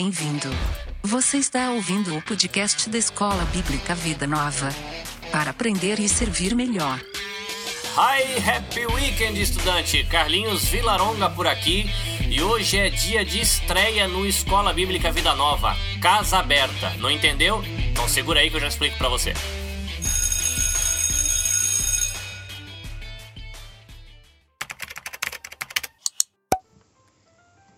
Bem-vindo. Você está ouvindo o podcast da Escola Bíblica Vida Nova. Para aprender e servir melhor. Hi, happy weekend, estudante! Carlinhos Vilaronga por aqui e hoje é dia de estreia no Escola Bíblica Vida Nova, Casa Aberta. Não entendeu? Então segura aí que eu já explico para você.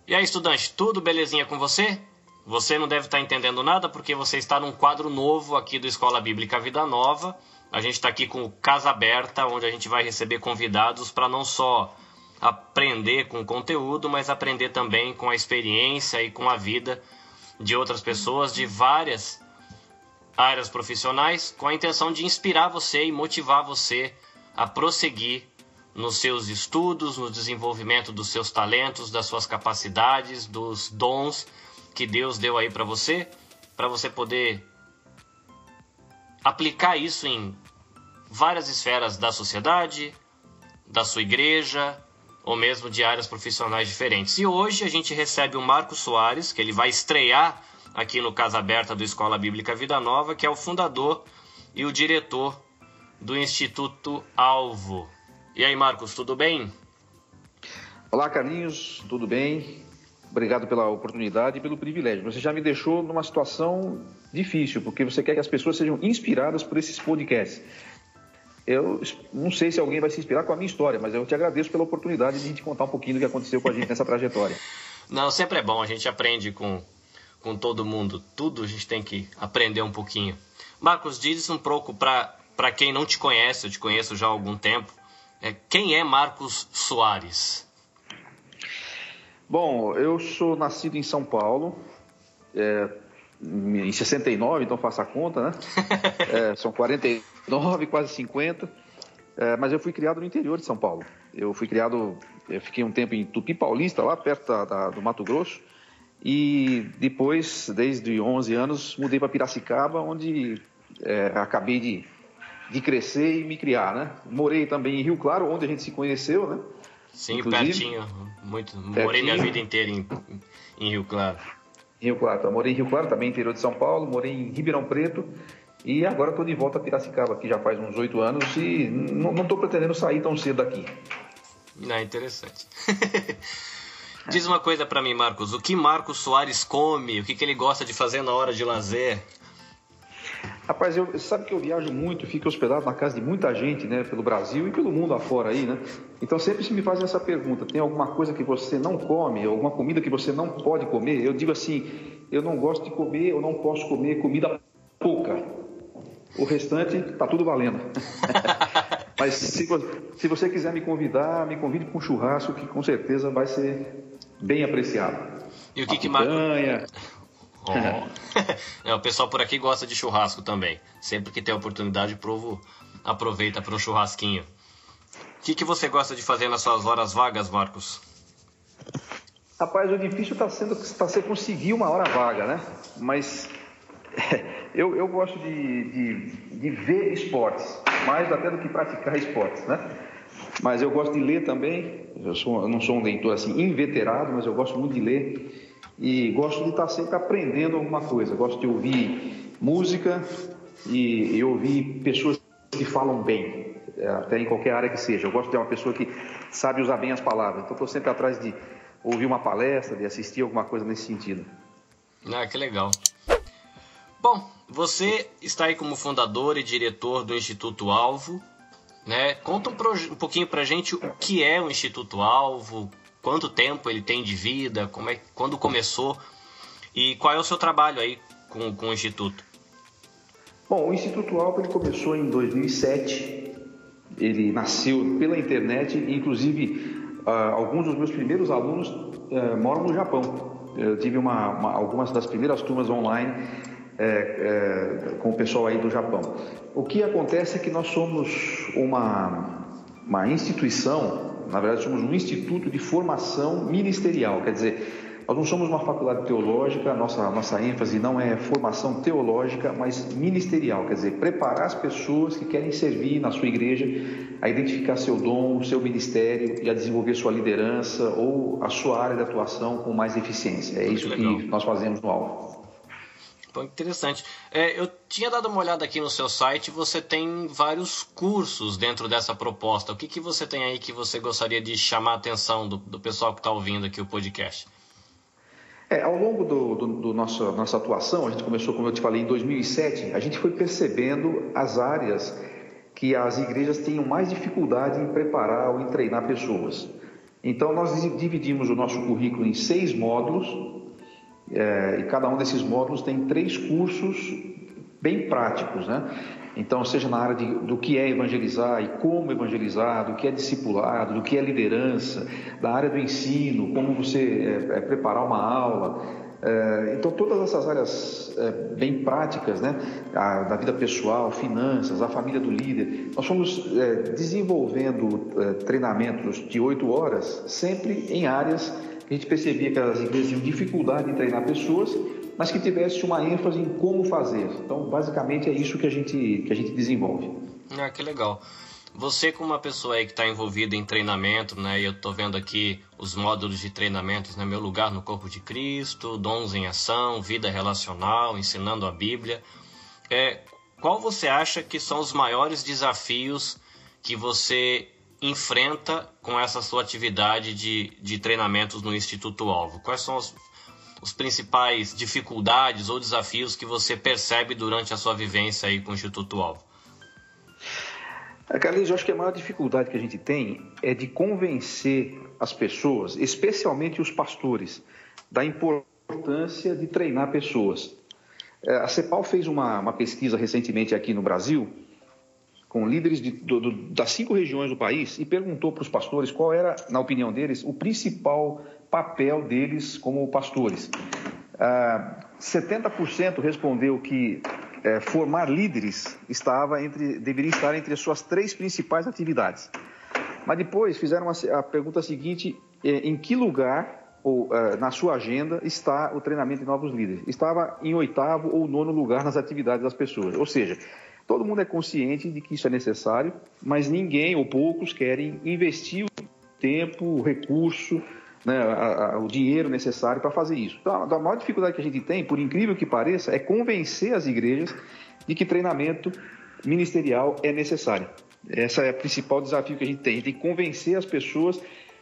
E aí, estudante, tudo belezinha com você? Você não deve estar entendendo nada porque você está num quadro novo aqui do Escola Bíblica Vida Nova. A gente está aqui com Casa Aberta, onde a gente vai receber convidados para não só aprender com o conteúdo, mas aprender também com a experiência e com a vida de outras pessoas de várias áreas profissionais, com a intenção de inspirar você e motivar você a prosseguir nos seus estudos, no desenvolvimento dos seus talentos, das suas capacidades, dos dons que Deus deu aí para você, para você poder aplicar isso em várias esferas da sociedade, da sua igreja, ou mesmo de áreas profissionais diferentes. E hoje a gente recebe o Marco Soares, que ele vai estrear aqui no Casa Aberta do Escola Bíblica Vida Nova, que é o fundador e o diretor do Instituto Alvo. E aí, Marcos, tudo bem? Olá, Carlinhos, tudo bem? Obrigado pela oportunidade e pelo privilégio. Você já me deixou numa situação difícil, porque você quer que as pessoas sejam inspiradas por esses podcasts. Eu não sei se alguém vai se inspirar com a minha história, mas eu te agradeço pela oportunidade de te contar um pouquinho do que aconteceu com a gente nessa trajetória. Não, sempre é bom, a gente aprende com, com todo mundo. Tudo a gente tem que aprender um pouquinho. Marcos, diz um pouco para quem não te conhece, eu te conheço já há algum tempo. É, quem é Marcos Soares? Bom, eu sou nascido em São Paulo, é, em 69, então faça a conta, né? É, são 49, quase 50. É, mas eu fui criado no interior de São Paulo. Eu fui criado, eu fiquei um tempo em Tupi Paulista, lá perto da, da, do Mato Grosso. E depois, desde 11 anos, mudei para Piracicaba, onde é, acabei de, de crescer e me criar, né? Morei também em Rio Claro, onde a gente se conheceu, né? Sim, Inclusive, pertinho. Muito. Pertinho. Morei minha vida inteira em, em Rio Claro. Rio Claro. Então, morei em Rio Claro, também interior de São Paulo, morei em Ribeirão Preto e agora estou de volta a Piracicaba, aqui já faz uns oito anos e não estou pretendendo sair tão cedo daqui. Não, é interessante. Diz uma coisa para mim, Marcos. O que Marcos Soares come? O que, que ele gosta de fazer na hora de lazer? Rapaz, eu, sabe que eu viajo muito, fico hospedado na casa de muita gente, né, pelo Brasil e pelo mundo afora aí, né? Então sempre se me fazem essa pergunta: tem alguma coisa que você não come, alguma comida que você não pode comer? Eu digo assim: eu não gosto de comer, eu não posso comer comida pouca. O restante tá tudo valendo. Mas se, se você quiser me convidar, me convide para um churrasco que com certeza vai ser bem apreciado. E o que, que Marcos? Oh. o pessoal por aqui gosta de churrasco também. Sempre que tem oportunidade, provo, aproveita para um churrasquinho. O que, que você gosta de fazer nas suas horas vagas, Marcos? Rapaz, o difícil está sendo tá ser conseguir uma hora vaga, né? Mas eu, eu gosto de, de, de, ver esportes, mais até do que praticar esportes, né? Mas eu gosto de ler também. Eu, sou, eu não sou um leitor assim inveterado, mas eu gosto muito de ler e gosto de estar sempre aprendendo alguma coisa. Gosto de ouvir música e, e ouvir pessoas que falam bem, é, até em qualquer área que seja. Eu gosto de uma pessoa que sabe usar bem as palavras. Então estou sempre atrás de ouvir uma palestra, de assistir alguma coisa nesse sentido. Ah, que legal. Bom, você está aí como fundador e diretor do Instituto Alvo. Né? Conta um, um pouquinho pra gente o que é o Instituto Alvo, quanto tempo ele tem de vida, como é, quando começou e qual é o seu trabalho aí com, com o Instituto? Bom, o Instituto Alfa ele começou em 2007. Ele nasceu pela internet, inclusive uh, alguns dos meus primeiros alunos uh, moram no Japão. Eu tive uma, uma, algumas das primeiras turmas online é, é, com o pessoal aí do Japão. O que acontece é que nós somos uma, uma instituição na verdade, somos um instituto de formação ministerial, quer dizer, nós não somos uma faculdade teológica, nossa, nossa ênfase não é formação teológica, mas ministerial, quer dizer, preparar as pessoas que querem servir na sua igreja a identificar seu dom, seu ministério e a desenvolver sua liderança ou a sua área de atuação com mais eficiência. É isso que nós fazemos no alvo. Bom, interessante. É, eu tinha dado uma olhada aqui no seu site, você tem vários cursos dentro dessa proposta. O que, que você tem aí que você gostaria de chamar a atenção do, do pessoal que está ouvindo aqui o podcast? É, ao longo do, do, do nosso, nossa atuação, a gente começou, como eu te falei, em 2007, a gente foi percebendo as áreas que as igrejas tinham mais dificuldade em preparar ou em treinar pessoas. Então, nós dividimos o nosso currículo em seis módulos, é, e cada um desses módulos tem três cursos bem práticos, né? Então, seja na área de, do que é evangelizar e como evangelizar, do que é discipulado, do que é liderança, da área do ensino, como você é, é, preparar uma aula. É, então, todas essas áreas é, bem práticas, né, a, da vida pessoal, finanças, a família do líder, nós fomos é, desenvolvendo é, treinamentos de oito horas, sempre em áreas a gente percebia que as igrejas tinham dificuldade em treinar pessoas, mas que tivesse uma ênfase em como fazer. Então, basicamente, é isso que a gente, que a gente desenvolve. Ah, que legal. Você, como uma pessoa aí que está envolvida em treinamento, né? Eu estou vendo aqui os módulos de treinamentos, né? Meu lugar no corpo de Cristo, dons em ação, vida relacional, ensinando a Bíblia. É, qual você acha que são os maiores desafios que você enfrenta com essa sua atividade de, de treinamentos no Instituto Alvo? Quais são os, os principais dificuldades ou desafios que você percebe durante a sua vivência aí com o Instituto Alvo? É, Carlinhos, eu acho que a maior dificuldade que a gente tem é de convencer as pessoas, especialmente os pastores, da importância de treinar pessoas. É, a CEPAL fez uma, uma pesquisa recentemente aqui no Brasil com líderes de, do, do, das cinco regiões do país e perguntou para os pastores qual era, na opinião deles, o principal papel deles como pastores. Ah, 70% respondeu que é, formar líderes estava entre, deveria estar entre as suas três principais atividades. Mas depois fizeram a, a pergunta seguinte: é, em que lugar ou uh, na sua agenda está o treinamento de novos líderes? Estava em oitavo ou nono lugar nas atividades das pessoas. Ou seja, Todo mundo é consciente de que isso é necessário, mas ninguém ou poucos querem investir o tempo, o recurso, né, a, a, o dinheiro necessário para fazer isso. Então, a maior dificuldade que a gente tem, por incrível que pareça, é convencer as igrejas de que treinamento ministerial é necessário. Esse é o principal desafio que a gente tem. A gente tem que convencer as pessoas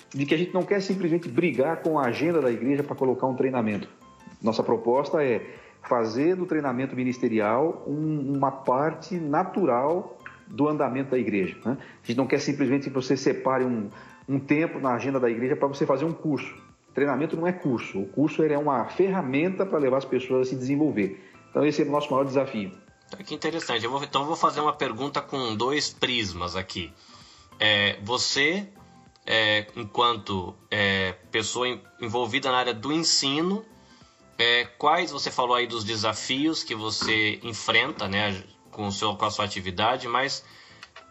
de que a gente não quer simplesmente brigar com a agenda da igreja para colocar um treinamento. Nossa proposta é fazer do treinamento ministerial um, uma parte natural do andamento da igreja. Né? A gente não quer simplesmente que você separe um, um tempo na agenda da igreja para você fazer um curso. Treinamento não é curso. O curso é uma ferramenta para levar as pessoas a se desenvolver. Então esse é o nosso maior desafio. Que interessante. Eu vou, então eu vou fazer uma pergunta com dois prismas aqui. É, você, é, enquanto é, pessoa envolvida na área do ensino, é, quais você falou aí dos desafios que você enfrenta, né, com, seu, com a sua atividade, mas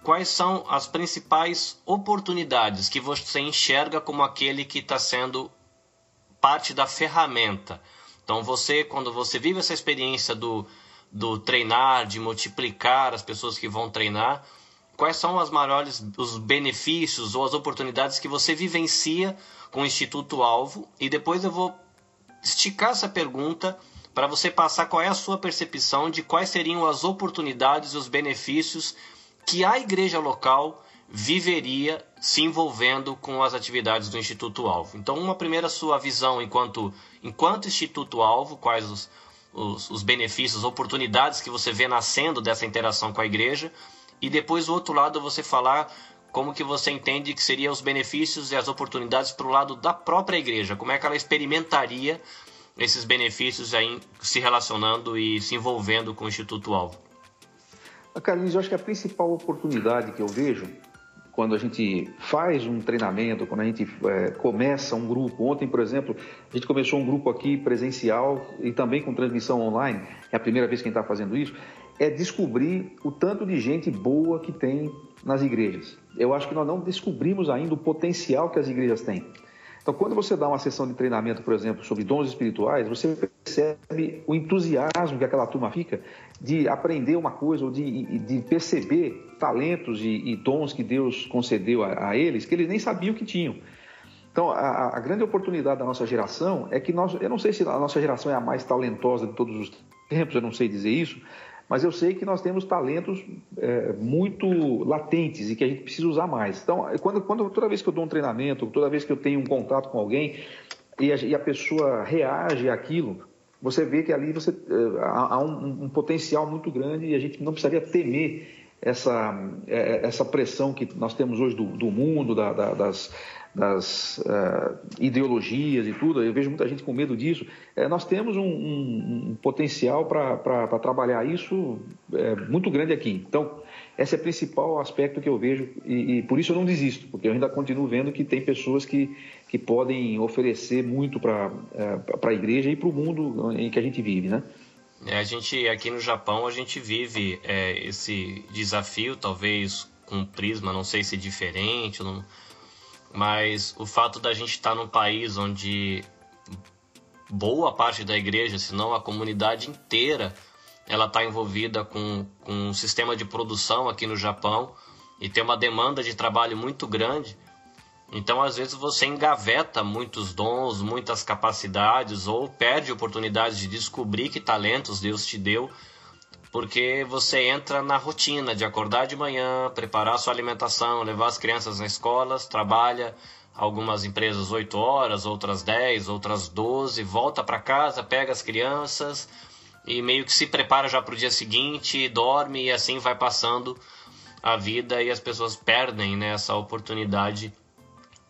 quais são as principais oportunidades que você enxerga como aquele que está sendo parte da ferramenta? Então você, quando você vive essa experiência do, do treinar, de multiplicar as pessoas que vão treinar, quais são as maiores os benefícios ou as oportunidades que você vivencia com o Instituto Alvo? E depois eu vou esticar essa pergunta para você passar qual é a sua percepção de quais seriam as oportunidades e os benefícios que a igreja local viveria se envolvendo com as atividades do Instituto Alvo. Então, uma primeira sua visão enquanto, enquanto Instituto Alvo, quais os, os, os benefícios, oportunidades que você vê nascendo dessa interação com a igreja, e depois, o outro lado, você falar como que você entende que seriam os benefícios e as oportunidades para o lado da própria igreja? Como é que ela experimentaria esses benefícios aí se relacionando e se envolvendo com o Instituto Alvo? Carlinhos, eu acho que a principal oportunidade que eu vejo quando a gente faz um treinamento, quando a gente é, começa um grupo. Ontem, por exemplo, a gente começou um grupo aqui presencial e também com transmissão online. É a primeira vez que a gente está fazendo isso. É descobrir o tanto de gente boa que tem nas igrejas. Eu acho que nós não descobrimos ainda o potencial que as igrejas têm. Então, quando você dá uma sessão de treinamento, por exemplo, sobre dons espirituais, você percebe o entusiasmo que aquela turma fica de aprender uma coisa ou de, de perceber talentos e, e, dons que Deus concedeu a, a, eles que eles nem sabiam que tinham. Então, a, a, grande oportunidade da nossa geração é que nós, eu não sei se a nossa geração é a mais talentosa de todos os tempos, eu não sei dizer isso, mas eu sei que nós temos talentos é, muito latentes e que a gente precisa usar mais. Então, quando, quando, toda vez que eu dou um treinamento, toda vez que eu tenho um contato com alguém e a, e a pessoa reage àquilo, você vê que ali você, é, há, um, um, potencial muito grande e a gente não precisaria temer essa, é, essa pressão que nós temos hoje do, do mundo, da, da, das, das uh, ideologias e tudo, eu vejo muita gente com medo disso. É, nós temos um, um, um potencial para trabalhar isso é, muito grande aqui. Então, esse é o principal aspecto que eu vejo e, e, por isso eu não desisto, porque eu ainda continuo vendo que tem pessoas que, que podem oferecer muito para é, a igreja e para o mundo em que a gente vive, né? É, a gente aqui no Japão a gente vive é, esse desafio, talvez com um prisma, não sei se diferente, não, mas o fato da gente estar num país onde boa parte da igreja, se não a comunidade inteira, ela está envolvida com, com um sistema de produção aqui no Japão e tem uma demanda de trabalho muito grande. Então, às vezes, você engaveta muitos dons, muitas capacidades ou perde oportunidades de descobrir que talentos Deus te deu porque você entra na rotina de acordar de manhã, preparar sua alimentação, levar as crianças nas escolas, trabalha algumas empresas 8 horas, outras 10, outras 12, volta para casa, pega as crianças e meio que se prepara já para o dia seguinte, dorme e assim vai passando a vida e as pessoas perdem né, essa oportunidade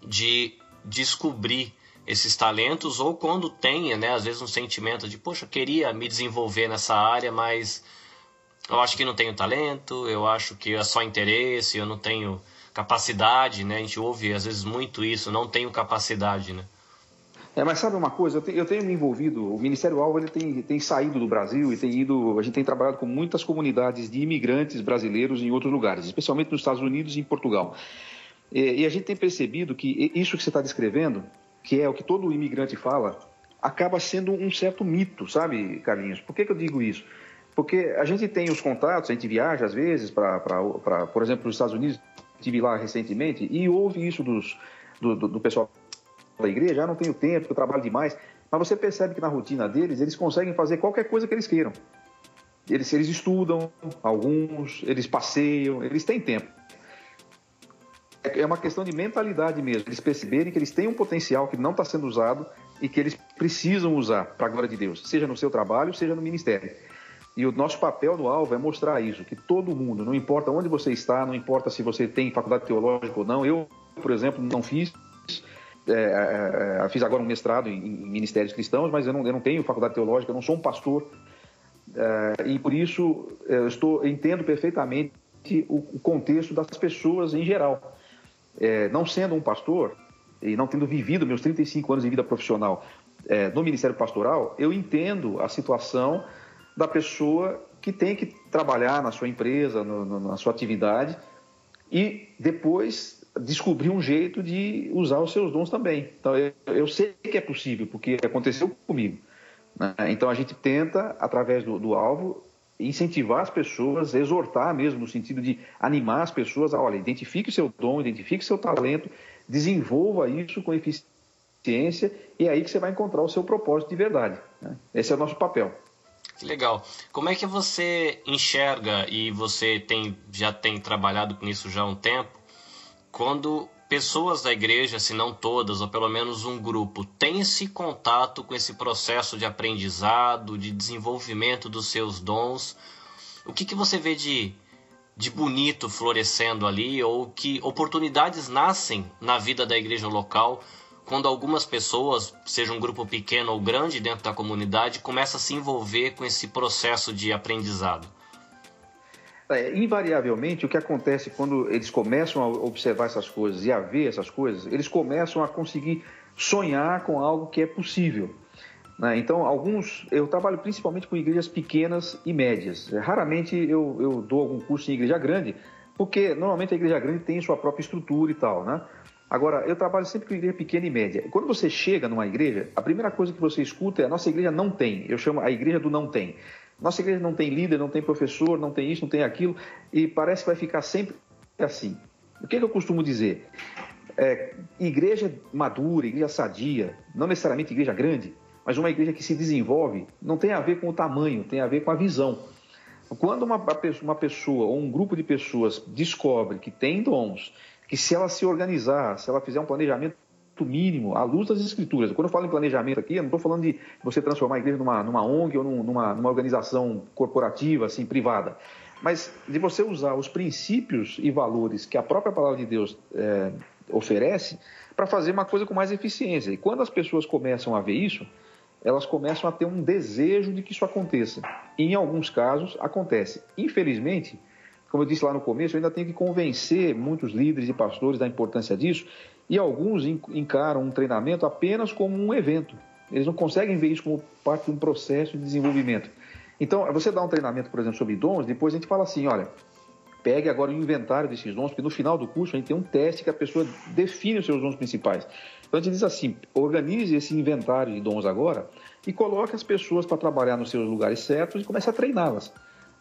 de descobrir esses talentos ou quando tenha, né, às vezes um sentimento de, poxa, queria me desenvolver nessa área, mas eu acho que não tenho talento, eu acho que é só interesse, eu não tenho capacidade, né? A gente ouve às vezes muito isso, não tenho capacidade, né? É, mas sabe uma coisa, eu tenho, eu tenho, me envolvido, o Ministério Alvo ele tem, tem saído do Brasil e tem ido, a gente tem trabalhado com muitas comunidades de imigrantes brasileiros em outros lugares, especialmente nos Estados Unidos e em Portugal. E, e a gente tem percebido que isso que você está descrevendo, que é o que todo imigrante fala, acaba sendo um certo mito, sabe, Carlinhos? Por que, que eu digo isso? Porque a gente tem os contatos, a gente viaja às vezes para, por exemplo, os Estados Unidos, estive lá recentemente e ouve isso dos, do, do, do pessoal da igreja, ah, não tenho tempo, eu trabalho demais. Mas você percebe que na rotina deles, eles conseguem fazer qualquer coisa que eles queiram. Eles, eles estudam, alguns, eles passeiam, eles têm tempo. É uma questão de mentalidade mesmo. Eles perceberem que eles têm um potencial que não está sendo usado e que eles precisam usar para a glória de Deus, seja no seu trabalho, seja no ministério. E o nosso papel no alvo é mostrar isso, que todo mundo, não importa onde você está, não importa se você tem faculdade teológica ou não. Eu, por exemplo, não fiz. É, é, é fiz agora um mestrado em, em, ministérios cristãos, mas eu não, eu não tenho faculdade teológica, eu não sou um pastor. É, e por isso eu estou, entendo perfeitamente o, o, contexto das pessoas em geral. É, não sendo um pastor e não tendo vivido meus 35 anos de vida profissional é, no Ministério Pastoral, eu entendo a situação da pessoa que tem que trabalhar na sua empresa, no, no, na sua atividade e depois descobrir um jeito de usar os seus dons também. Então eu, eu sei que é possível, porque aconteceu comigo. Né? Então a gente tenta, através do, do alvo, incentivar as pessoas, exortar mesmo, no sentido de animar as pessoas a, olha, identifique seu dom, identifique seu talento, desenvolva isso com eficiência e é aí que você vai encontrar o seu propósito de verdade. Né? Esse é o nosso papel. Que legal. Como é que você enxerga e você tem já tem trabalhado com isso já há um tempo, quando pessoas da igreja, se não todas, ou pelo menos um grupo, tem esse contato com esse processo de aprendizado, de desenvolvimento dos seus dons, o que, que você vê de, de bonito florescendo ali, ou que oportunidades nascem na vida da igreja local quando algumas pessoas, seja um grupo pequeno ou grande dentro da comunidade, começa a se envolver com esse processo de aprendizado? É, invariavelmente, o que acontece quando eles começam a observar essas coisas e a ver essas coisas, eles começam a conseguir sonhar com algo que é possível. Né? Então, alguns, eu trabalho principalmente com igrejas pequenas e médias. Raramente eu, eu dou algum curso em igreja grande, porque normalmente a igreja grande tem sua própria estrutura e tal, né? Agora, eu trabalho sempre com igreja pequena e média. Quando você chega numa igreja, a primeira coisa que você escuta é a nossa igreja não tem. Eu chamo a igreja do não tem. Nossa igreja não tem líder, não tem professor, não tem isso, não tem aquilo, e parece que vai ficar sempre assim. O que, é que eu costumo dizer? É, igreja madura, igreja sadia, não necessariamente igreja grande, mas uma igreja que se desenvolve, não tem a ver com o tamanho, tem a ver com a visão. Quando uma, uma pessoa ou um grupo de pessoas descobre que tem dons, que se ela se organizar, se ela fizer um planejamento mínimo, à luz das escrituras. Quando eu falo em planejamento aqui, eu não estou falando de você transformar a igreja numa, numa ONG ou numa, numa organização corporativa, assim, privada, mas de você usar os princípios e valores que a própria palavra de Deus é, oferece para fazer uma coisa com mais eficiência. E quando as pessoas começam a ver isso, elas começam a ter um desejo de que isso aconteça. E em alguns casos acontece. Infelizmente, como eu disse lá no começo, eu ainda tenho que convencer muitos líderes e pastores da importância disso, e alguns encaram um treinamento apenas como um evento. Eles não conseguem ver isso como parte de um processo de desenvolvimento. Então, você dá um treinamento, por exemplo, sobre dons, depois a gente fala assim, olha, pegue agora o inventário desses dons, porque no final do curso a gente tem um teste que a pessoa define os seus dons principais. Então a gente diz assim, organize esse inventário de dons agora e coloque as pessoas para trabalhar nos seus lugares certos e comece a treiná-las.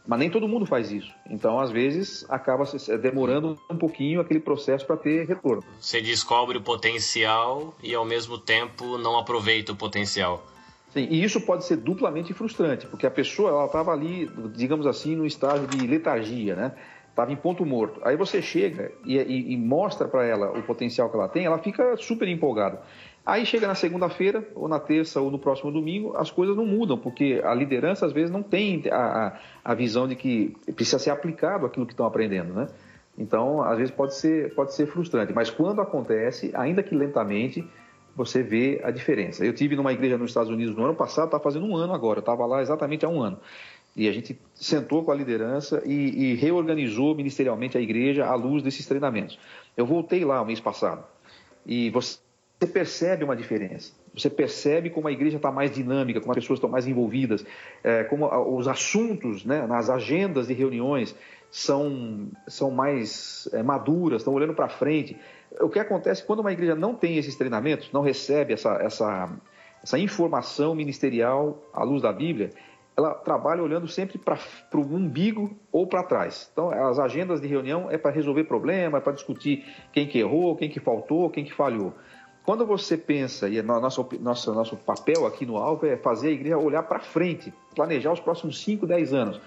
Mas nem todo mundo faz isso. Então, às vezes, acaba demorando um pouquinho aquele processo para ter retorno. Você descobre o potencial e, ao mesmo tempo, não aproveita o potencial. Sim, e isso pode ser duplamente frustrante, porque a pessoa ela estava ali, digamos assim, no estágio de letargia, né? Estava em ponto morto. Aí você chega e, e, e mostra para ela o potencial que ela tem, ela fica super empolgada. Aí chega na segunda-feira, ou na terça, ou no próximo domingo, as coisas não mudam, porque a liderança às vezes não tem a, a, visão de que precisa ser aplicado aquilo que estão aprendendo, né? Então, às vezes pode ser, pode ser frustrante, mas quando acontece, ainda que lentamente, você vê a diferença. Eu tive numa igreja nos Estados Unidos no ano passado, está fazendo um ano agora, estava lá exatamente há um ano. E a gente sentou com a liderança e, e reorganizou ministerialmente a igreja à luz desses treinamentos. Eu voltei lá o mês passado e você você percebe uma diferença. Você percebe como a igreja está mais dinâmica, como as pessoas estão mais envolvidas, é, como os assuntos né, nas agendas de reuniões são, são mais é, maduras, estão olhando para frente. O que acontece quando uma igreja não tem esses treinamentos, não recebe essa, essa, essa informação ministerial à luz da Bíblia, ela trabalha olhando sempre para o umbigo ou para trás. Então, as agendas de reunião é para resolver problema, é para discutir quem que errou, quem que faltou, quem que falhou. Quando você pensa, e nosso, nosso, nosso papel aqui no Alvo é fazer a igreja olhar para frente, planejar os próximos 5, 10 anos.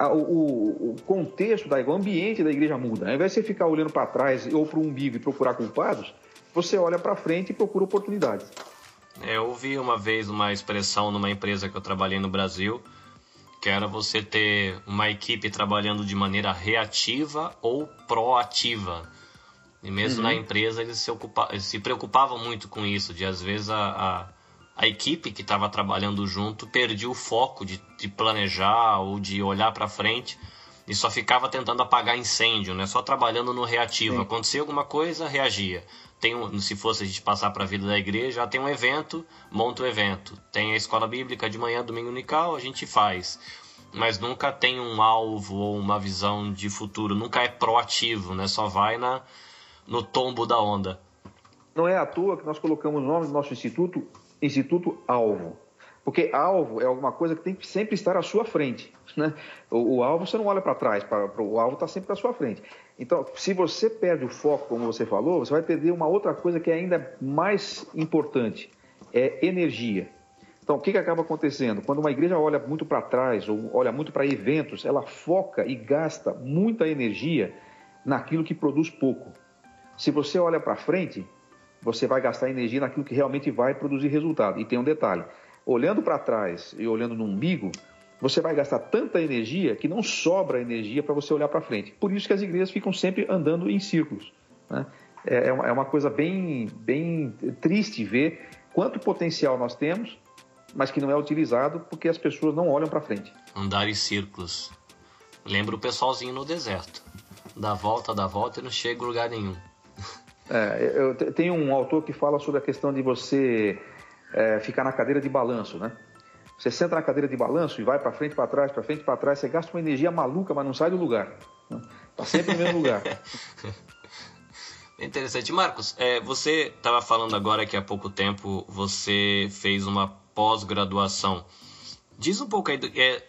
O, o, o, contexto, da, o ambiente da igreja muda. Ao invés de você ficar olhando para trás ou para o umbigo e procurar culpados, você olha para frente e procura oportunidades. É, eu ouvi uma vez uma expressão numa empresa que eu trabalhei no Brasil, que era você ter uma equipe trabalhando de maneira reativa ou proativa. E mesmo uhum. na empresa eles se, ocupa, eles se preocupavam muito com isso, de às vezes a, a, a equipe que estava trabalhando junto perdia o foco de, de planejar ou de olhar para frente e só ficava tentando apagar incêndio, né? Só trabalhando no reativo. Sim. Acontecia alguma coisa, reagia. Tem um, se fosse a gente passar para a vida da igreja, já tem um evento, monta o evento. Tem a escola bíblica de manhã, domingo unical, a gente faz. Mas nunca tem um alvo ou uma visão de futuro, nunca é proativo, né? Só vai na no tombo da onda. Não é à toa que nós colocamos o nome do nosso instituto Instituto Alvo. Porque alvo é alguma coisa que tem que sempre estar à sua frente. Né? O, o alvo você não olha para trás, pra, o alvo está sempre à sua frente. Então, se você perde o foco, como você falou, você vai perder uma outra coisa que é ainda mais importante: é energia. Então, o que, que acaba acontecendo? Quando uma igreja olha muito para trás ou olha muito para eventos, ela foca e gasta muita energia naquilo que produz pouco. Se você olha para frente, você vai gastar energia naquilo que realmente vai produzir resultado. E tem um detalhe: olhando para trás e olhando no umbigo, você vai gastar tanta energia que não sobra energia para você olhar para frente. Por isso que as igrejas ficam sempre andando em círculos. Né? É, é, é uma coisa bem, bem triste ver quanto potencial nós temos, mas que não é utilizado porque as pessoas não olham para frente. Andar em círculos. Lembra o pessoalzinho no deserto. Dá volta, dá volta e não chega a lugar nenhum. É, eu tenho um autor que fala sobre a questão de você é, ficar na cadeira de balanço, né? Você senta na cadeira de balanço e vai para frente, para trás, para frente, para trás, você gasta uma energia maluca, mas não sai do lugar. Está sempre no mesmo lugar. Interessante. Marcos, é, você estava falando agora que há pouco tempo você fez uma pós-graduação. Diz um pouco aí, do, é,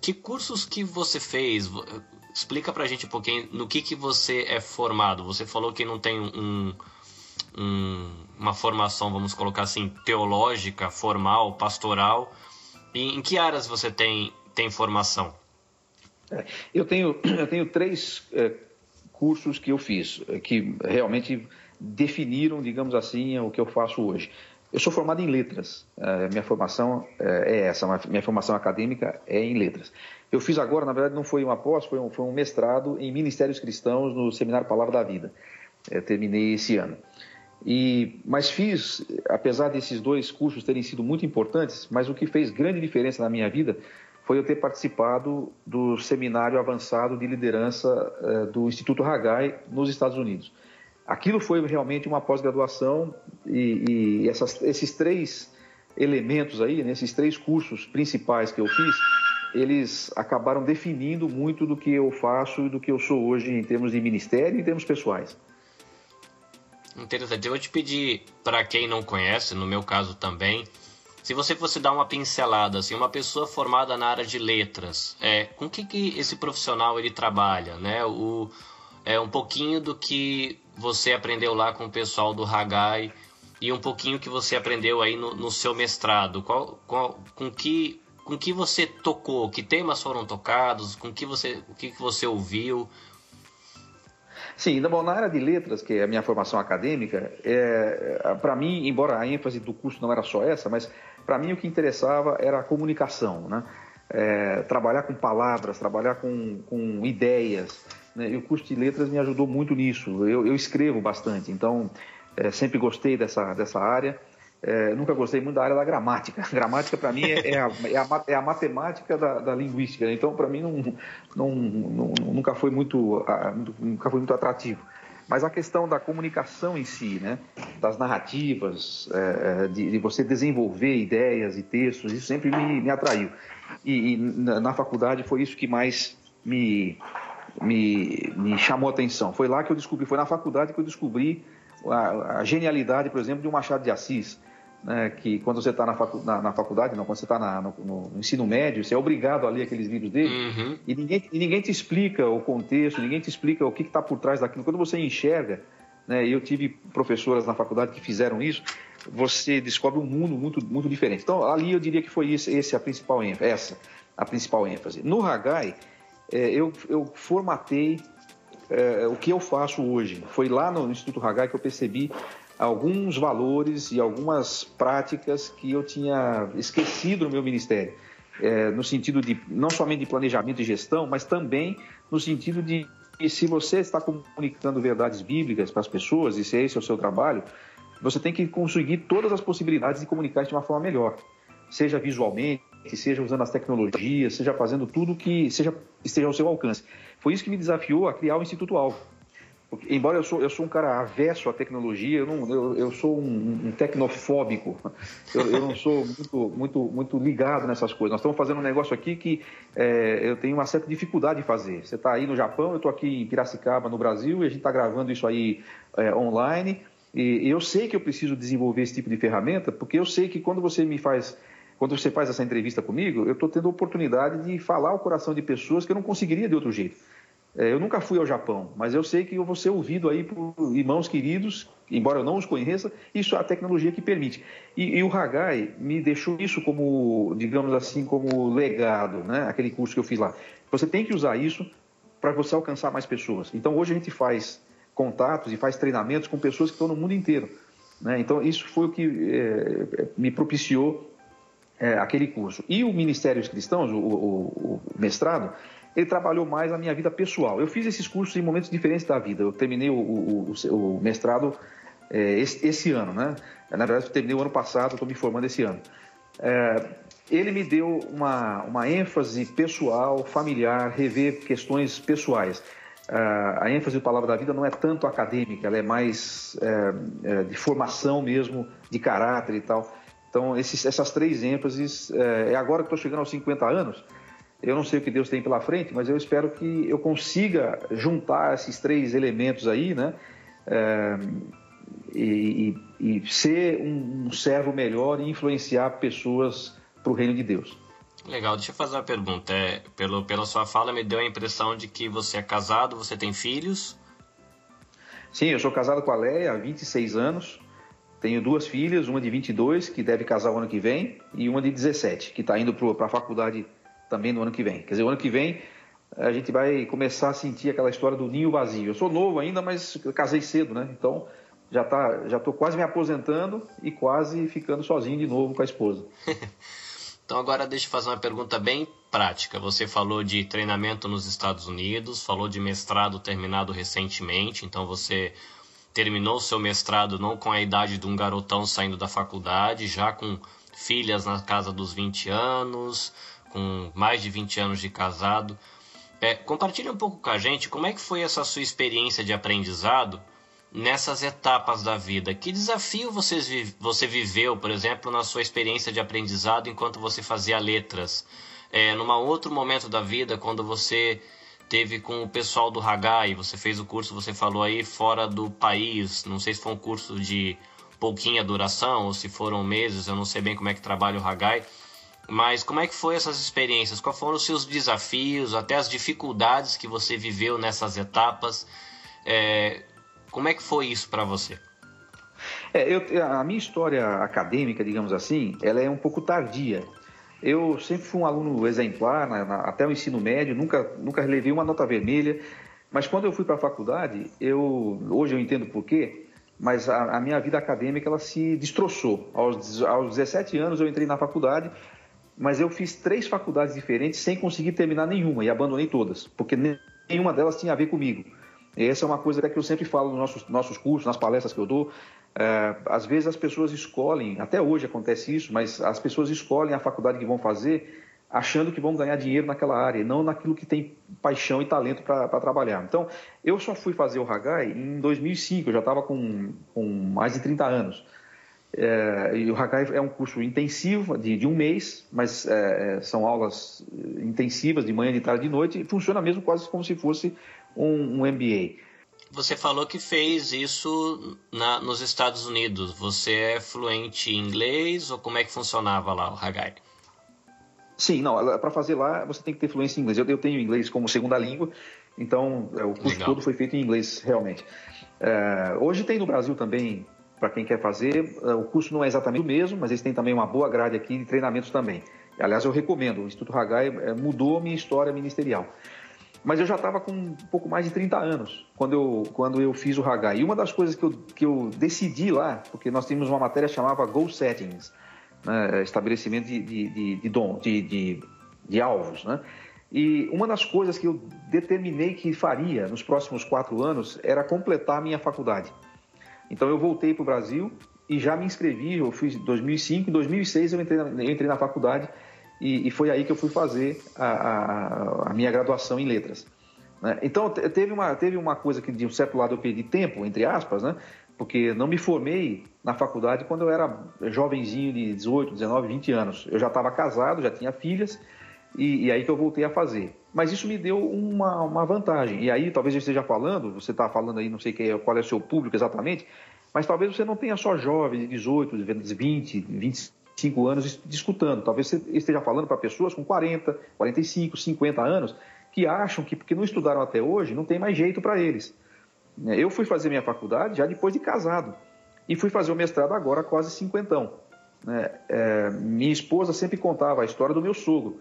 que cursos que você fez? Explica pra gente um pouquinho no que, que você é formado. Você falou que não tem um, um, uma formação, vamos colocar assim, teológica, formal, pastoral. E em que áreas você tem, tem formação? É, eu, tenho, eu tenho três é, cursos que eu fiz, é, que realmente definiram, digamos assim, o que eu faço hoje. Eu sou formado em letras, é, minha formação é, é essa, minha formação acadêmica é em letras. Eu fiz agora, na verdade, não foi uma pós, foi um, foi um mestrado em Ministérios Cristãos no Seminário Palavra da Vida. terminei esse ano. E, mas fiz, apesar desses dois cursos terem sido muito importantes, mas o que fez grande diferença na minha vida foi eu ter participado do seminário avançado de liderança eh, do Instituto Hagai nos Estados Unidos. Aquilo foi realmente uma pós-graduação e, e essas, esses três elementos aí, né, três cursos principais que eu fiz, eles acabaram definindo muito do que eu faço e do que eu sou hoje em termos de ministério e em termos pessoais. Interessante. Eu vou te pedir, para quem não conhece, no meu caso também, se você fosse dar uma pincelada, assim, uma pessoa formada na área de letras, é, com que, que esse profissional ele trabalha, né? O, é um pouquinho do que você aprendeu lá com o pessoal do Hagai e um pouquinho que você aprendeu aí no, no seu mestrado. Qual, qual, com que com que você tocou? Que temas foram tocados? Com que você, o que, que você ouviu? Sim, bom, na área de letras, que é a minha formação acadêmica, é para mim, embora a ênfase do curso não era só essa, mas para mim o que interessava era a comunicação, né? É, trabalhar com palavras, trabalhar com, com ideias. Né? E o curso de letras me ajudou muito nisso. Eu, eu escrevo bastante, então é, sempre gostei dessa, dessa área. É, nunca gostei muito da área da gramática. Gramática, para mim, é, é, a, é, a, é, a, matemática da, da linguística. Né? Então, para mim, não, não, não, nunca, foi muito, nunca foi muito atrativo. Mas a questão da comunicação em si, né? das narrativas, é, é, de, de, você desenvolver ideias e textos, isso sempre me, me atraiu. E, e na, na, faculdade foi isso que mais me, me, me chamou a atenção. Foi lá que eu descobri, foi na faculdade que eu descobri a, a genialidade, por exemplo, de um Machado de Assis né, que quando você está na, facu na, na, faculdade, não, quando você está no, no, ensino médio, você é obrigado a ler aqueles livros dele uhum. e, ninguém, e ninguém te explica o contexto, ninguém te explica o que está por trás daquilo. Quando você enxerga, né, eu tive professoras na faculdade que fizeram isso, você descobre um mundo muito, muito diferente. Então, ali eu diria que foi esse, esse a principal ênfase, essa a principal ênfase. No Hagai, é, eu, eu formatei é, o que eu faço hoje. Foi lá no Instituto Hagai que eu percebi alguns valores e algumas práticas que eu tinha esquecido no meu ministério. É, no sentido de não somente de planejamento e gestão, mas também no sentido de se você está comunicando verdades bíblicas para as pessoas, e se esse é o seu trabalho, você tem que conseguir todas as possibilidades de comunicar de uma forma melhor, seja visualmente, seja usando as tecnologias, seja fazendo tudo que seja esteja ao seu alcance. Foi isso que me desafiou a criar o Instituto Alvo porque, embora eu sou, eu sou um cara avesso à tecnologia, eu, não, eu, eu sou um, um tecnofóbico. Eu, eu, não sou muito, muito, muito ligado nessas coisas. Nós estamos fazendo um negócio aqui que é, eu tenho uma certa dificuldade de fazer. Você está aí no Japão, eu estou aqui em Piracicaba, no Brasil, e a gente está gravando isso aí é, online. E eu sei que eu preciso desenvolver esse tipo de ferramenta, porque eu sei que quando você me faz quando você faz essa entrevista comigo, eu estou tendo a oportunidade de falar o coração de pessoas que eu não conseguiria de outro jeito. É, eu nunca fui ao Japão, mas eu sei que eu vou ser ouvido aí por irmãos queridos, embora eu não os conheça, isso é a tecnologia que permite. E, e o Hagai me deixou isso como, digamos assim, como legado, né? aquele curso que eu fiz lá. Você tem que usar isso para você alcançar mais pessoas. Então hoje a gente faz contatos e faz treinamentos com pessoas que estão no mundo inteiro. Né? Então isso foi o que é, me propiciou é, aquele curso. E o Ministério dos Cristãos, o, o, o mestrado, ele trabalhou mais a minha vida pessoal. Eu fiz esses cursos em momentos diferentes da vida. Eu terminei o, o, o mestrado é, esse, esse, ano, né? Na verdade, eu terminei o ano passado, estou me formando esse ano. É, ele me deu uma, uma ênfase pessoal, familiar, rever questões pessoais. É, a ênfase do Palavra da Vida não é tanto acadêmica, ela é mais de formação mesmo, de caráter e tal. Então, esses, essas três ênfases, é agora que estou chegando aos 50 anos, eu não sei o que Deus tem pela frente, mas eu espero que eu consiga juntar esses três elementos aí, né? é, e, e, e, ser um, um servo melhor e influenciar pessoas para o reino de Deus. Legal, deixa eu fazer uma pergunta. É, pelo, pela sua fala, me deu a impressão de que você é casado, você tem filhos? Sim, eu sou casado com a Leia há 26 anos. Tenho duas filhas, uma de 22, que deve casar o ano que vem, e uma de 17, que está indo para a faculdade também no ano que vem. Quer dizer, o ano que vem a gente vai começar a sentir aquela história do ninho vazio. Eu sou novo ainda, mas casei cedo, né? Então já tá, já estou quase me aposentando e quase ficando sozinho de novo com a esposa. então agora deixa eu fazer uma pergunta bem prática. Você falou de treinamento nos Estados Unidos, falou de mestrado terminado recentemente, então você terminou seu mestrado não com a idade de um garotão saindo da faculdade, já com filhas na casa dos 20 anos, com mais de 20 anos de casado. É, compartilhe um pouco com a gente como é que foi essa sua experiência de aprendizado nessas etapas da vida. Que desafio vocês, você viveu, por exemplo, na sua experiência de aprendizado enquanto você fazia letras? É, numa outro momento da vida, quando você teve com o pessoal do Hagai, você fez o curso, você falou aí, fora do país, não sei se foi um curso de pouquinha duração ou se foram meses, eu não sei bem como é que trabalha o Hagai, mas como é que foi essas experiências? Quais foram os seus desafios, até as dificuldades que você viveu nessas etapas? É, como é que foi isso para você? É, eu, a minha história acadêmica, digamos assim, ela é um pouco tardia. Eu sempre fui um aluno exemplar, na, na, até o ensino médio, nunca, nunca levei uma nota vermelha, mas quando eu fui para a faculdade, eu, hoje eu entendo por quê, mas a, a, minha vida acadêmica ela se destroçou. Aos, aos 17 anos eu entrei na faculdade, mas eu fiz três faculdades diferentes sem conseguir terminar nenhuma e abandonei todas, porque nenhuma delas tinha a ver comigo. Essa é uma coisa que eu sempre falo nos nossos, nossos cursos, nas palestras que eu dou. É, às vezes as pessoas escolhem, até hoje acontece isso, mas as pessoas escolhem a faculdade que vão fazer achando que vão ganhar dinheiro naquela área, e não naquilo que tem paixão e talento para trabalhar. Então, eu só fui fazer o Hagai em 2005, eu já estava com, com mais de 30 anos. É, e o Hagai é um curso intensivo, de, de um mês, mas é, é são aulas intensivas, de manhã, de tarde, de noite, e funciona mesmo quase como se fosse um, um MBA. Você falou que fez isso na, nos Estados Unidos. Você é fluente em inglês ou como é que funcionava lá o Hagai? Sim, não, para fazer lá você tem que ter fluência em inglês. Eu, eu tenho inglês como segunda língua, então é, o curso Legal. todo foi feito em inglês, realmente. É, hoje tem no Brasil também, para quem quer fazer, é, o curso não é exatamente o mesmo, mas eles têm também uma boa grade aqui de treinamentos também. Aliás, eu recomendo, o Instituto Hagai é, mudou minha história ministerial. Mas eu já estava com um pouco mais de 30 anos quando eu, quando eu fiz o Hagai. E uma das coisas que eu, que eu decidi lá, porque nós tínhamos uma matéria chamada Goal Settings, né, estabelecimento de, de, de, de, dom, de, de, de alvos, né? E uma das coisas que eu determinei que faria nos próximos quatro anos era completar a minha faculdade. Então eu voltei para o Brasil e já me inscrevi, eu fiz em 2005, em 2006 eu entrei na, eu entrei na faculdade e, e, foi aí que eu fui fazer a, a, a minha graduação em letras. Né? Então teve uma, teve uma coisa que de um certo lado eu perdi tempo, entre aspas, né? porque não me formei na faculdade quando eu era jovenzinho de 18, 19, 20 anos. Eu já estava casado, já tinha filhas, e, e, aí que eu voltei a fazer. Mas isso me deu uma, uma vantagem. E aí, talvez eu esteja falando, você está falando aí, não sei que, qual é o seu público exatamente, mas talvez você não tenha só jovens de 18, 20, 25 5 anos discutando. Talvez você esteja falando para pessoas com 40, 45, 50 anos que acham que porque não estudaram até hoje não tem mais jeito para eles. Eu fui fazer minha faculdade já depois de casado e fui fazer o mestrado agora quase cinquentão. É, é, minha esposa sempre contava a história do meu sogro.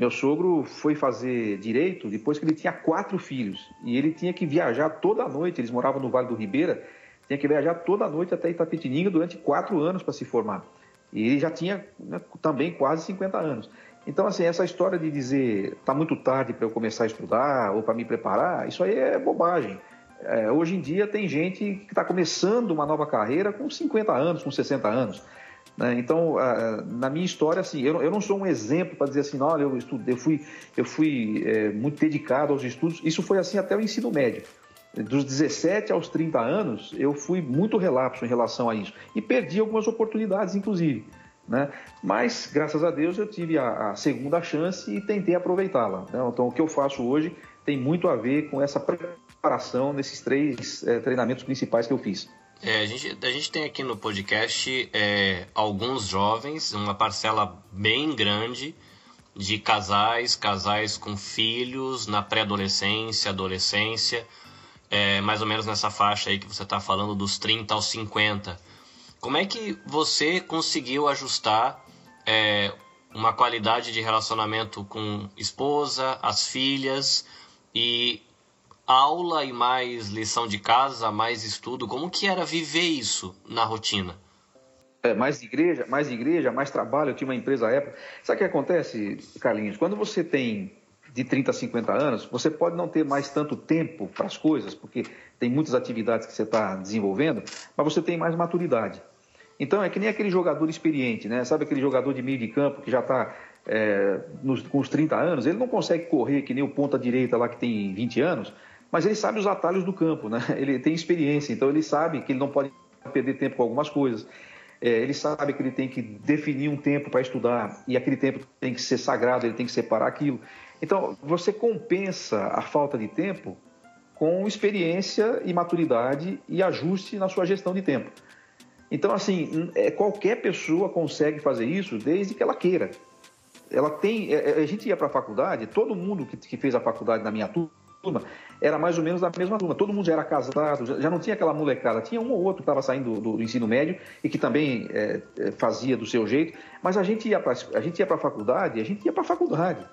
Meu sogro foi fazer direito depois que ele tinha quatro filhos e ele tinha que viajar toda noite. Eles moravam no Vale do Ribeira, tinha que viajar toda noite até Itapetininga durante quatro anos para se formar. E ele já tinha né, também quase 50 anos. Então, assim, essa história de dizer está muito tarde para eu começar a estudar ou para me preparar, isso aí é bobagem. É, hoje em dia tem gente que está começando uma nova carreira com 50 anos, com 60 anos. Né? Então, na minha história, assim, eu, eu não sou um exemplo para dizer assim, olha, eu, estudei, eu fui, eu fui é, muito dedicado aos estudos. Isso foi assim até o ensino médio dos 17 aos 30 anos, eu fui muito relapso em relação a isso. E perdi algumas oportunidades, inclusive. Né? Mas, graças a Deus, eu tive a, a segunda chance e tentei aproveitá-la. Né? Então, o que eu faço hoje tem muito a ver com essa preparação nesses três é, treinamentos principais que eu fiz. É, a, gente, a gente tem aqui no podcast é, alguns jovens, uma parcela bem grande de casais, casais com filhos na pré-adolescência, adolescência, é, mais ou menos nessa faixa aí que você está falando dos 30 aos 50. Como é que você conseguiu ajustar é, uma qualidade de relacionamento com esposa, as filhas e aula e mais lição de casa, mais estudo? Como que era viver isso na rotina? É, mais igreja, mais igreja, mais trabalho. Eu tinha uma empresa à época. Sabe o que acontece, Carlinhos? Quando você tem de 30 a 50 anos, você pode não ter mais tanto tempo para as coisas, porque tem muitas atividades que você está desenvolvendo, mas você tem mais maturidade. Então é que nem aquele jogador experiente, né? Sabe aquele jogador de meio de campo que já está é, com os 30 anos, ele não consegue correr que nem o ponta direita lá que tem 20 anos, mas ele sabe os atalhos do campo, né? Ele tem experiência, então ele sabe que ele não pode perder tempo com algumas coisas. É, ele sabe que ele tem que definir um tempo para estudar e aquele tempo tem que ser sagrado, ele tem que separar aquilo. Então, você compensa a falta de tempo com experiência e maturidade e ajuste na sua gestão de tempo. Então, assim, é, qualquer pessoa consegue fazer isso desde que ela queira. Ela tem. É, a gente ia para a faculdade, todo mundo que fez a faculdade na minha turma era mais ou menos da mesma turma. Todo mundo já era casado, já não tinha aquela molecada. Tinha um ou outro que estava saindo do, do, ensino médio e que também é, é fazia do seu jeito. Mas a gente ia para a faculdade, a gente ia para a faculdade.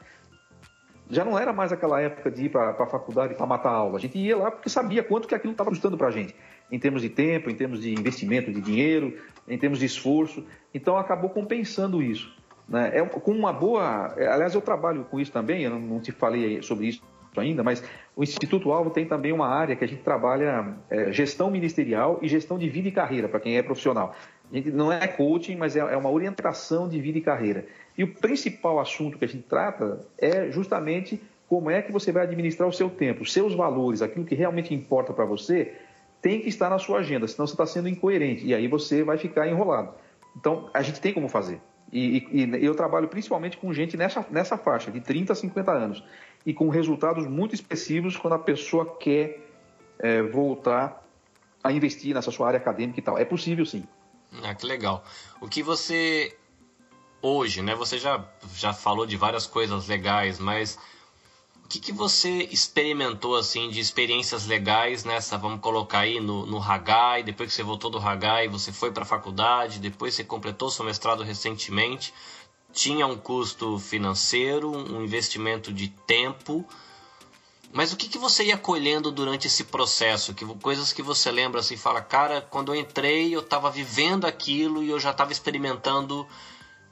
Já não era mais aquela época de ir para a faculdade para matar a aula. A gente ia lá porque sabia quanto que aquilo estava custando para a gente, em termos de tempo, em termos de investimento de dinheiro, em termos de esforço. Então acabou compensando isso. Né? É, com uma boa. Aliás, eu trabalho com isso também, eu não, não te falei sobre isso ainda, mas o Instituto Alvo tem também uma área que a gente trabalha é, gestão ministerial e gestão de vida e carreira, para quem é profissional. A gente não é coaching, mas é, é uma orientação de vida e carreira. E o principal assunto que a gente trata é justamente como é que você vai administrar o seu tempo, seus valores, aquilo que realmente importa para você, tem que estar na sua agenda, senão você está sendo incoerente e aí você vai ficar enrolado. Então, a gente tem como fazer. E, e, e, eu trabalho principalmente com gente nessa, nessa faixa, de 30 a 50 anos e com resultados muito expressivos quando a pessoa quer é, voltar a investir nessa sua área acadêmica e tal. É possível sim. Ah, que legal. O que você hoje, né? Você já, já falou de várias coisas legais, mas o que, que você experimentou assim de experiências legais nessa, vamos colocar aí no, no Hagai, depois que você voltou do Hagai, você foi para a faculdade, depois você completou seu mestrado recentemente tinha um custo financeiro, um investimento de tempo. Mas o que, que você ia colhendo durante esse processo? Que, coisas que você lembra assim, fala, cara, quando eu entrei eu estava vivendo aquilo e eu já estava experimentando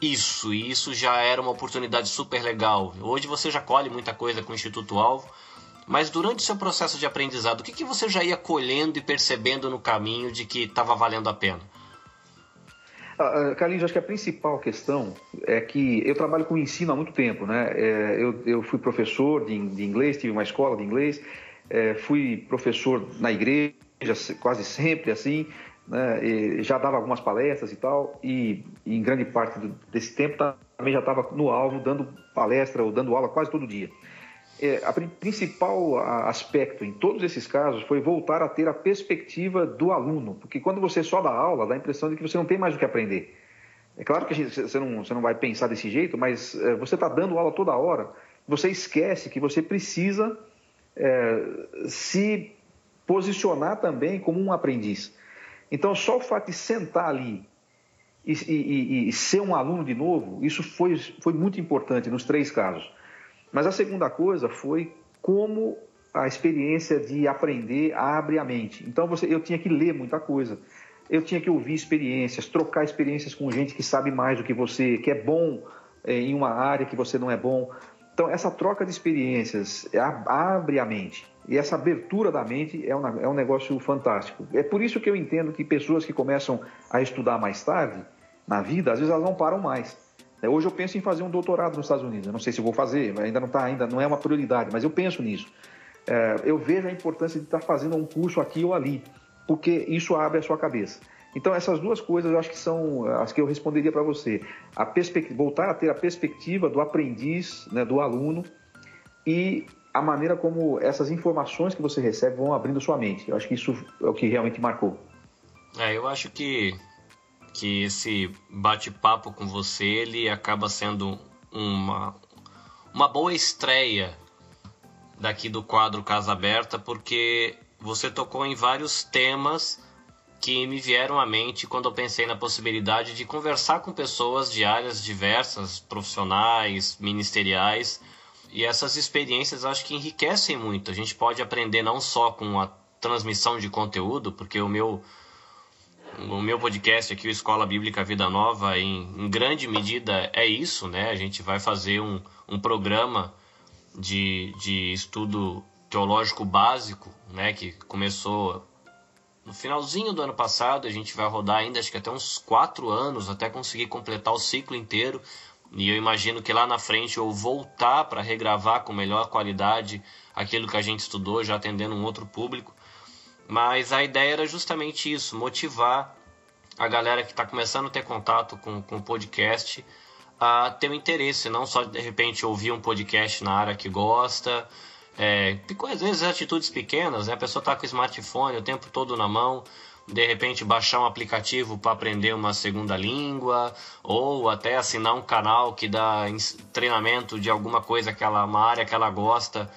isso, e isso já era uma oportunidade super legal. Hoje você já colhe muita coisa com o Instituto Alvo, mas durante o seu processo de aprendizado, o que, que você já ia colhendo e percebendo no caminho de que estava valendo a pena? Ah, ah, Carlinhos, acho que a principal questão é que eu trabalho com ensino há muito tempo, né? É, eu, eu, fui professor de, de, inglês, tive uma escola de inglês, é, fui professor na igreja quase sempre assim, né? já dava algumas palestras e tal, e, e em grande parte do, desse tempo também já estava no alvo dando palestra ou dando aula quase todo dia é, a principal aspecto em todos esses casos foi voltar a ter a perspectiva do aluno, porque quando você só dá aula, dá a impressão de que você não tem mais o que aprender. É claro que gente, você, não, você não vai pensar desse jeito, mas é, você está dando aula toda hora, você esquece que você precisa é, se posicionar também como um aprendiz. Então, só o fato de sentar ali e, e, e ser um aluno de novo, isso foi, foi muito importante nos três casos. Mas a segunda coisa foi como a experiência de aprender abre a mente. Então você, eu tinha que ler muita coisa, eu tinha que ouvir experiências, trocar experiências com gente que sabe mais do que você, que é bom é, em uma área que você não é bom. Então essa troca de experiências abre a mente. E essa abertura da mente é é um negócio fantástico. É por isso que eu entendo que pessoas que começam a estudar mais tarde na vida, às vezes elas não param mais. É, hoje eu penso em fazer um doutorado nos Estados Unidos. Eu não sei se vou fazer, ainda não tá, ainda não é uma prioridade, mas eu penso nisso. É, eu vejo a importância de estar fazendo um curso aqui ou ali, porque isso abre a sua cabeça. Então essas duas coisas eu acho que são as que eu responderia para você. A voltar a ter a perspectiva do aprendiz, né, do aluno e a maneira como essas informações que você recebe vão abrindo sua mente. Eu acho que isso é o que realmente marcou. É, eu acho que, que esse bate-papo com você ele acaba sendo uma, uma boa estreia daqui do quadro Casa Aberta, porque você tocou em vários temas que me vieram à mente quando eu pensei na possibilidade de conversar com pessoas de áreas diversas, profissionais, ministeriais, e essas experiências acho que enriquecem muito. A gente pode aprender não só com a transmissão de conteúdo, porque o meu o meu podcast aqui, o Escola Bíblica Vida Nova, em, em grande medida é isso, né? A gente vai fazer um, um programa de, de estudo teológico básico, né? Que começou no finalzinho do ano passado. A gente vai rodar ainda, acho que até uns quatro anos, até conseguir completar o ciclo inteiro. E eu imagino que lá na frente eu voltar para regravar com melhor qualidade aquilo que a gente estudou, já atendendo um outro público. Mas a ideia era justamente isso, motivar a galera que está começando a ter contato com, com o podcast a ter um interesse, não só de repente ouvir um podcast na área que gosta. É, às vezes atitudes pequenas, né? a pessoa está com o smartphone o tempo todo na mão, de repente baixar um aplicativo para aprender uma segunda língua, ou até assinar um canal que dá treinamento de alguma coisa que ela, uma área que ela gosta.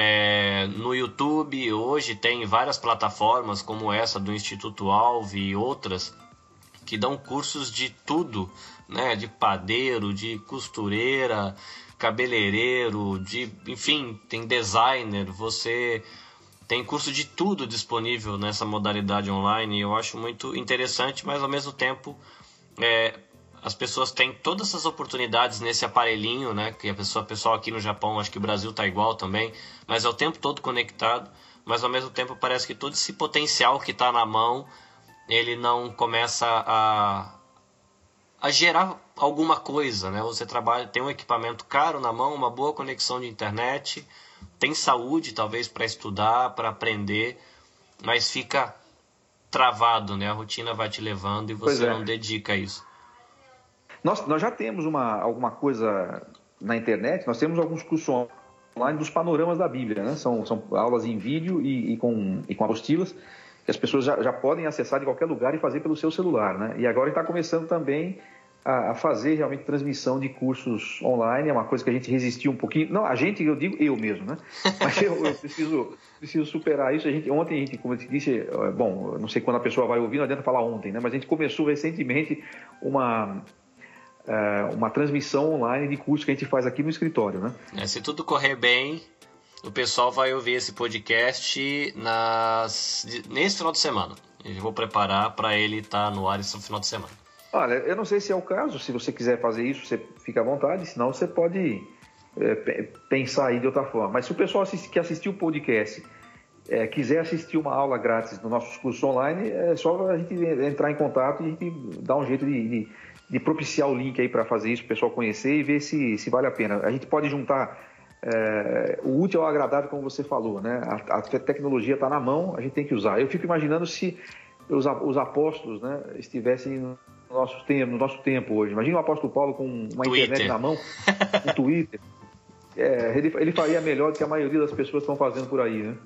É, no YouTube hoje tem várias plataformas como essa do Instituto Alve e outras que dão cursos de tudo, né? De padeiro, de costureira, cabeleireiro, de enfim, tem designer, você tem curso de tudo disponível nessa modalidade online. Eu acho muito interessante, mas ao mesmo tempo é, as pessoas têm todas essas oportunidades nesse aparelhinho, né? Que a pessoa, pessoal aqui no Japão, acho que o Brasil tá igual também, mas é o tempo todo conectado. Mas ao mesmo tempo parece que todo esse potencial que está na mão, ele não começa a, a gerar alguma coisa, né? Você trabalha, tem um equipamento caro na mão, uma boa conexão de internet, tem saúde talvez para estudar, para aprender, mas fica travado, né? A rotina vai te levando e você é. não dedica a isso. Nós, nós já temos uma, alguma coisa na internet, nós temos alguns cursos online dos panoramas da Bíblia, né? São, são aulas em vídeo e, e com, e com apostilas que as pessoas já, já, podem acessar de qualquer lugar e fazer pelo seu celular, né? E agora está começando também a, a, fazer realmente transmissão de cursos online, é uma coisa que a gente resistiu um pouquinho. Não, a gente, eu digo eu mesmo, né? Mas eu, eu preciso, preciso superar isso. A gente, ontem, a gente, como eu disse, é, bom, não sei quando a pessoa vai ouvir, não adianta falar ontem, né? Mas a gente começou recentemente uma, é, uma transmissão online de curso que a gente faz aqui no escritório, né? É, se tudo correr bem, o pessoal vai ouvir esse podcast nas, nesse final de semana. Eu vou preparar para ele estar tá no ar esse final de semana. Olha, eu não sei se é o caso, se você quiser fazer isso, você fica à vontade, senão você pode é, pensar aí de outra forma. Mas se o pessoal que assistiu o podcast é, quiser assistir uma aula grátis no nossos cursos online, é só a gente entrar em contato e a gente dar um jeito de, de, de propiciar o link aí para fazer isso, o pessoal conhecer e ver se, se vale a pena. A gente pode juntar é, o útil ao agradável, como você falou, né? A, a tecnologia está na mão, a gente tem que usar. Eu fico imaginando se os, os apóstolos né, estivessem no nosso tempo, no nosso tempo hoje. Imagina o apóstolo Paulo com uma Twitter. internet na mão, um Twitter. É, ele, ele faria melhor do que a maioria das pessoas estão fazendo por aí, né?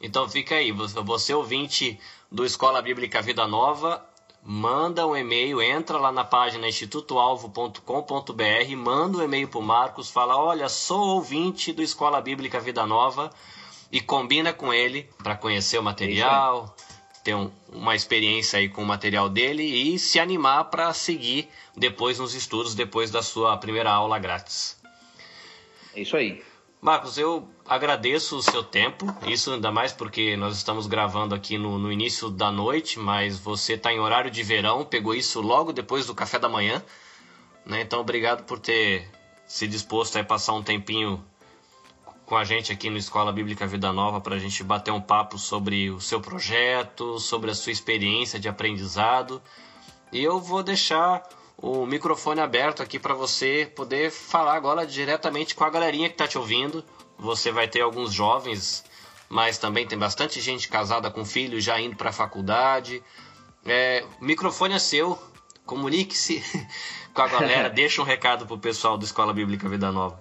Então fica aí, você ouvinte do Escola Bíblica Vida Nova, manda um e-mail, entra lá na página institutoalvo.com.br, manda um e-mail para o Marcos, fala, olha, sou ouvinte do Escola Bíblica Vida Nova e combina com ele para conhecer o material, ter um, uma experiência aí com o material dele e se animar para seguir depois nos estudos, depois da sua primeira aula grátis. É isso aí. Marcos, eu agradeço o seu tempo, isso ainda mais porque nós estamos gravando aqui no, no início da noite, mas você está em horário de verão, pegou isso logo depois do café da manhã, né? Então obrigado por ter se disposto a passar um tempinho com a gente aqui no Escola Bíblica Vida Nova para a gente bater um papo sobre o seu projeto, sobre a sua experiência de aprendizado. E eu vou deixar o microfone aberto aqui para você poder falar agora diretamente com a galerinha que está te ouvindo. Você vai ter alguns jovens, mas também tem bastante gente casada com filhos já indo para a faculdade. É, o microfone é seu, comunique-se com a galera, deixa um recado para o pessoal do Escola Bíblica Vida Nova.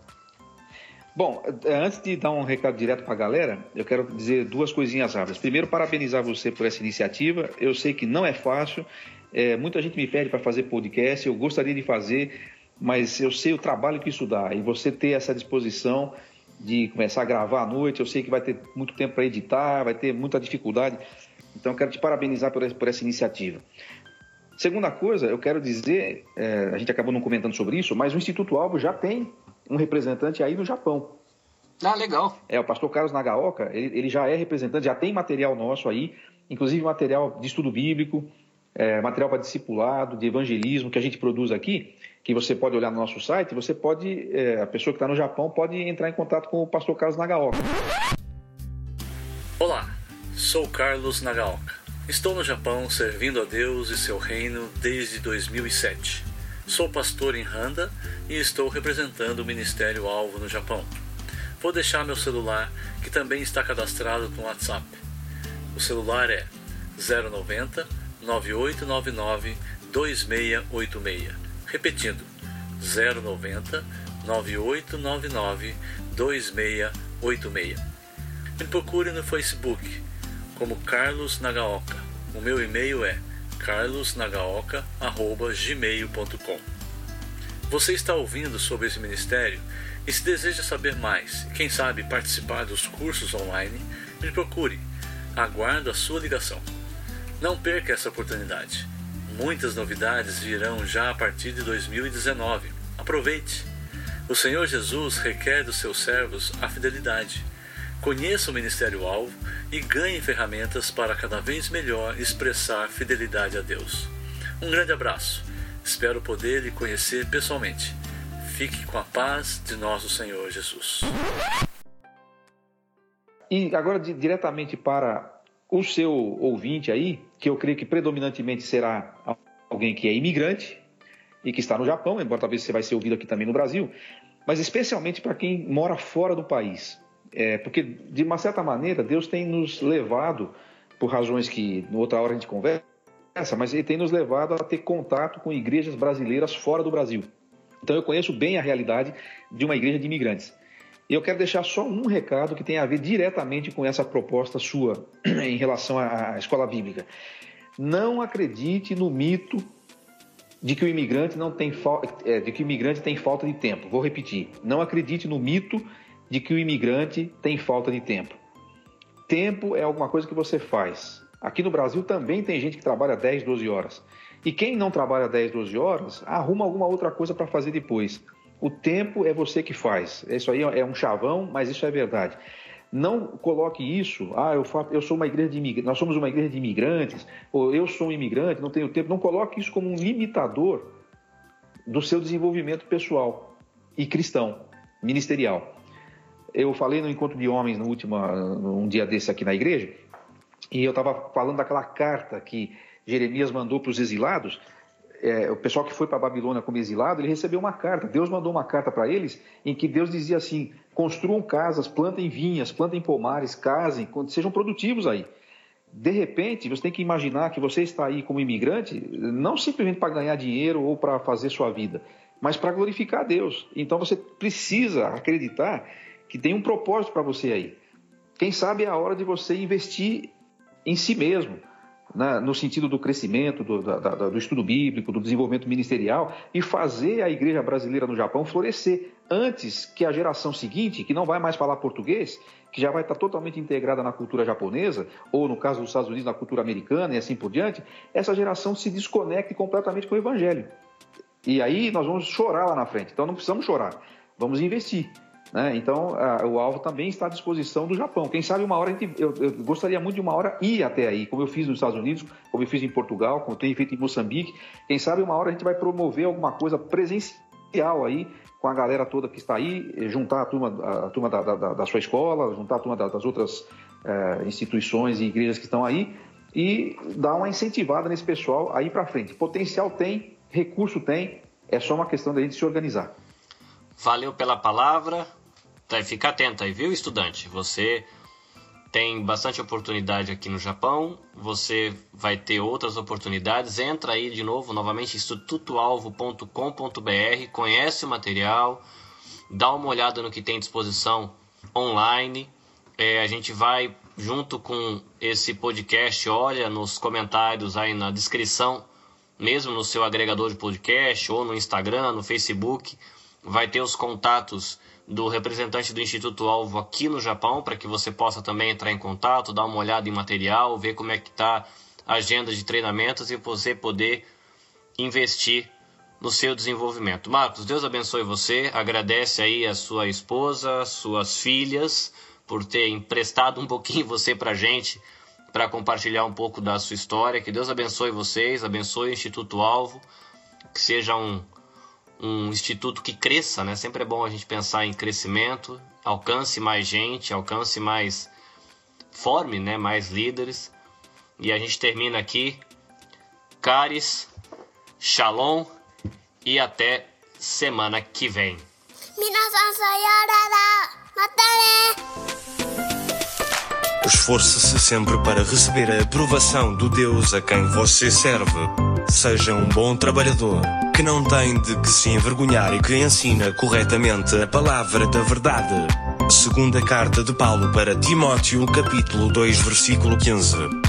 Bom, é, antes de dar um recado direto para a galera, eu quero dizer duas coisinhas rápidas. Primeiro, parabenizar você por essa iniciativa. Eu sei que não é fácil, é, muita gente me pede para fazer podcast, eu gostaria de fazer, mas eu sei o trabalho que isso dá. E você ter essa disposição de começar a gravar à noite, eu sei que vai ter muito tempo para editar, vai ter muita dificuldade. Então, eu quero te parabenizar por, por essa iniciativa. Segunda coisa, eu quero dizer, é, a gente acabou não comentando sobre isso, mas o Instituto Alvo já tem um representante aí no Japão. Ah, legal. É, o pastor Carlos Nagaoka, ele, ele já é representante, já tem material nosso aí, inclusive material de estudo bíblico, é, material para discipulado, de evangelismo que a gente produz aqui, que você pode olhar no nosso site, você pode, é, a pessoa que está no Japão pode entrar em contato com o pastor Carlos Nagaoka. Olá, sou Carlos Nagaoka. Estou no Japão servindo a Deus e seu reino desde 2007. Sou pastor em Handa e estou representando o Ministério Alvo no Japão. Vou deixar meu celular, que também está cadastrado com WhatsApp. O celular é 090 9899 2686. Repetindo, 090 9899 2686. Me procure no Facebook como Carlos Nagaoka. O meu e-mail é carlosnagaoka.gmail.com Você está ouvindo sobre esse ministério e se deseja saber mais quem sabe participar dos cursos online, me procure. Aguardo a sua ligação. Não perca essa oportunidade. Muitas novidades virão já a partir de 2019. Aproveite! O Senhor Jesus requer dos seus servos a fidelidade. Conheça o Ministério Alvo e ganhe ferramentas para cada vez melhor expressar fidelidade a Deus. Um grande abraço. Espero poder lhe conhecer pessoalmente. Fique com a paz de nosso Senhor Jesus. E agora diretamente para o seu ouvinte aí, que eu creio que predominantemente será alguém que é imigrante e que está no Japão, embora talvez você vai ser ouvido aqui também no Brasil, mas especialmente para quem mora fora do país. É, porque, de uma certa maneira, Deus tem nos levado, por razões que outra hora a gente conversa, mas Ele tem nos levado a ter contato com igrejas brasileiras fora do Brasil. Então eu conheço bem a realidade de uma igreja de imigrantes. E eu quero deixar só um recado que tem a ver diretamente com essa proposta sua em relação à escola bíblica. Não acredite no mito de que o imigrante não tem é, de que o imigrante tem falta de tempo. Vou repetir. Não acredite no mito de que o imigrante tem falta de tempo. Tempo é alguma coisa que você faz. Aqui no Brasil também tem gente que trabalha 10, 12 horas. E quem não trabalha 10, 12 horas, arruma alguma outra coisa para fazer depois. O tempo é você que faz. Isso aí é um chavão, mas isso é verdade. Não coloque isso, ah, eu, faço, eu sou uma igreja de imigrantes, nós somos uma igreja de imigrantes, ou eu sou um imigrante, não tenho tempo. Não coloque isso como um limitador do seu desenvolvimento pessoal e cristão, ministerial. Eu falei no encontro de homens no último um dia desse aqui na igreja, e eu estava falando daquela carta que Jeremias mandou para os exilados. É, o pessoal que foi para a Babilônia como exilado, ele recebeu uma carta. Deus mandou uma carta para eles em que Deus dizia assim: construam casas, plantem vinhas, plantem pomares, casem, sejam produtivos aí. De repente, você tem que imaginar que você está aí como imigrante, não simplesmente para ganhar dinheiro ou para fazer sua vida, mas para glorificar a Deus. Então você precisa acreditar que tem um propósito para você aí. Quem sabe é a hora de você investir em si mesmo, né, no sentido do crescimento, do, da, do, estudo bíblico, do desenvolvimento ministerial e fazer a igreja brasileira no Japão florescer antes que a geração seguinte, que não vai mais falar português, que já vai estar totalmente integrada na cultura japonesa, ou no caso dos Estados Unidos, na cultura americana e assim por diante, essa geração se desconecte completamente com o evangelho. E aí nós vamos chorar lá na frente. Então não precisamos chorar, vamos investir. Né? Então, a, o alvo também está à disposição do Japão. Quem sabe uma hora, gente, eu, eu, gostaria muito de uma hora ir até aí, como eu fiz nos Estados Unidos, como eu fiz em Portugal, como eu tenho feito em Moçambique. Quem sabe uma hora a gente vai promover alguma coisa presencial aí, com a galera toda que está aí, juntar a turma, a turma da, da, da sua escola, juntar a turma das outras é, instituições e igrejas que estão aí e dar uma incentivada nesse pessoal aí para frente. Potencial tem, recurso tem, é só uma questão da gente se organizar. Valeu pela palavra. Tá, fica atento aí, viu, estudante? Você tem bastante oportunidade aqui no Japão, você vai ter outras oportunidades. Entra aí de novo, novamente, institutoalvo.com.br, conhece o material, dá uma olhada no que tem disposição online. É, a gente vai, junto com esse podcast, olha nos comentários aí na descrição, mesmo no seu agregador de podcast, ou no Instagram, no Facebook, vai ter os contatos do representante do Instituto Alvo aqui no Japão, para que você possa também entrar em contato, dar uma olhada em material, ver como é que está a agenda de treinamentos e você poder investir no seu desenvolvimento. Marcos, Deus abençoe você, agradece aí a sua esposa, suas filhas, por ter emprestado um pouquinho você para gente, para compartilhar um pouco da sua história. Que Deus abençoe vocês, abençoe o Instituto Alvo, que seja um um instituto que cresça, né? Sempre é bom a gente pensar em crescimento, alcance mais gente, alcance mais forme, né? Mais líderes. E a gente termina aqui. Caris, Shalom e até semana que vem. Esforce-se sempre para receber a aprovação do Deus a quem você serve. Seja um bom trabalhador que não tem de que se envergonhar e que ensina corretamente a palavra da verdade. Segunda carta de Paulo para Timóteo, capítulo 2, versículo 15.